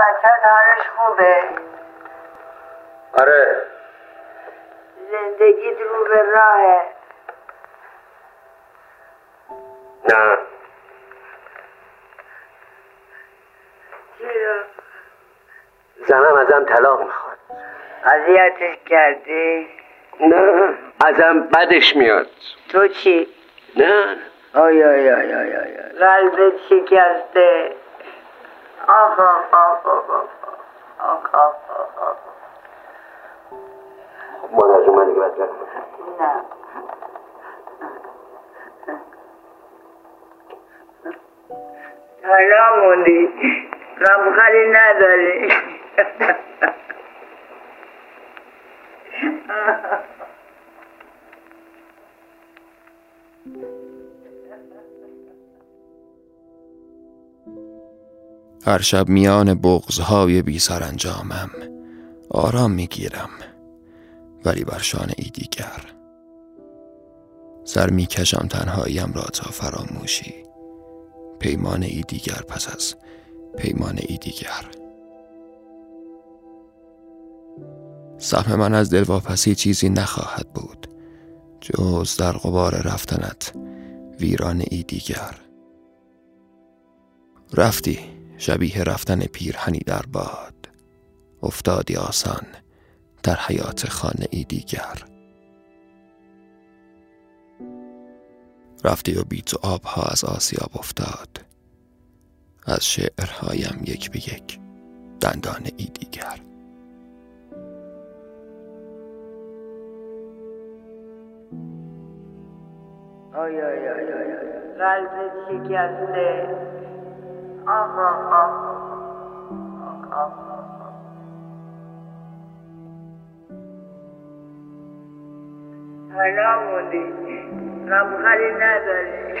حالت حالش خوبه. آره. زندگیت رو به راهه. نه. چرا؟ زنم ازم طلاق می‌خواد. اذیتش کردی؟ نه ازم بدش میاد. تو چی؟ نه. آی آی آی آی آی آی. قلبت شکسته. وأنا زمانك ما تلك نعم حرام دي رب خالي نادري Ha ha ha. هر شب میان بغزهای بی سرانجامم آرام می‌گیرم ولی بر شانه ای دیگر. سر می‌کشم تنهاییم را تا فراموشی. پیمان ای دیگر پس از پیمان ای دیگر. سهم من از دلواپسی چیزی نخواهد بود جز در غبار رفتنت ویران ای دیگر. رفتی. شبیه رفتن پیرهنی در باد. افتادی آسان در حیات خانه ای دیگر. رفتی و بی تو آبها از آسیاب افتاد. از شعرهایم یک به یک دندان ای دیگر. آی آی آی آی آی. قلبت شکسته. حالا موندی غمخری نداری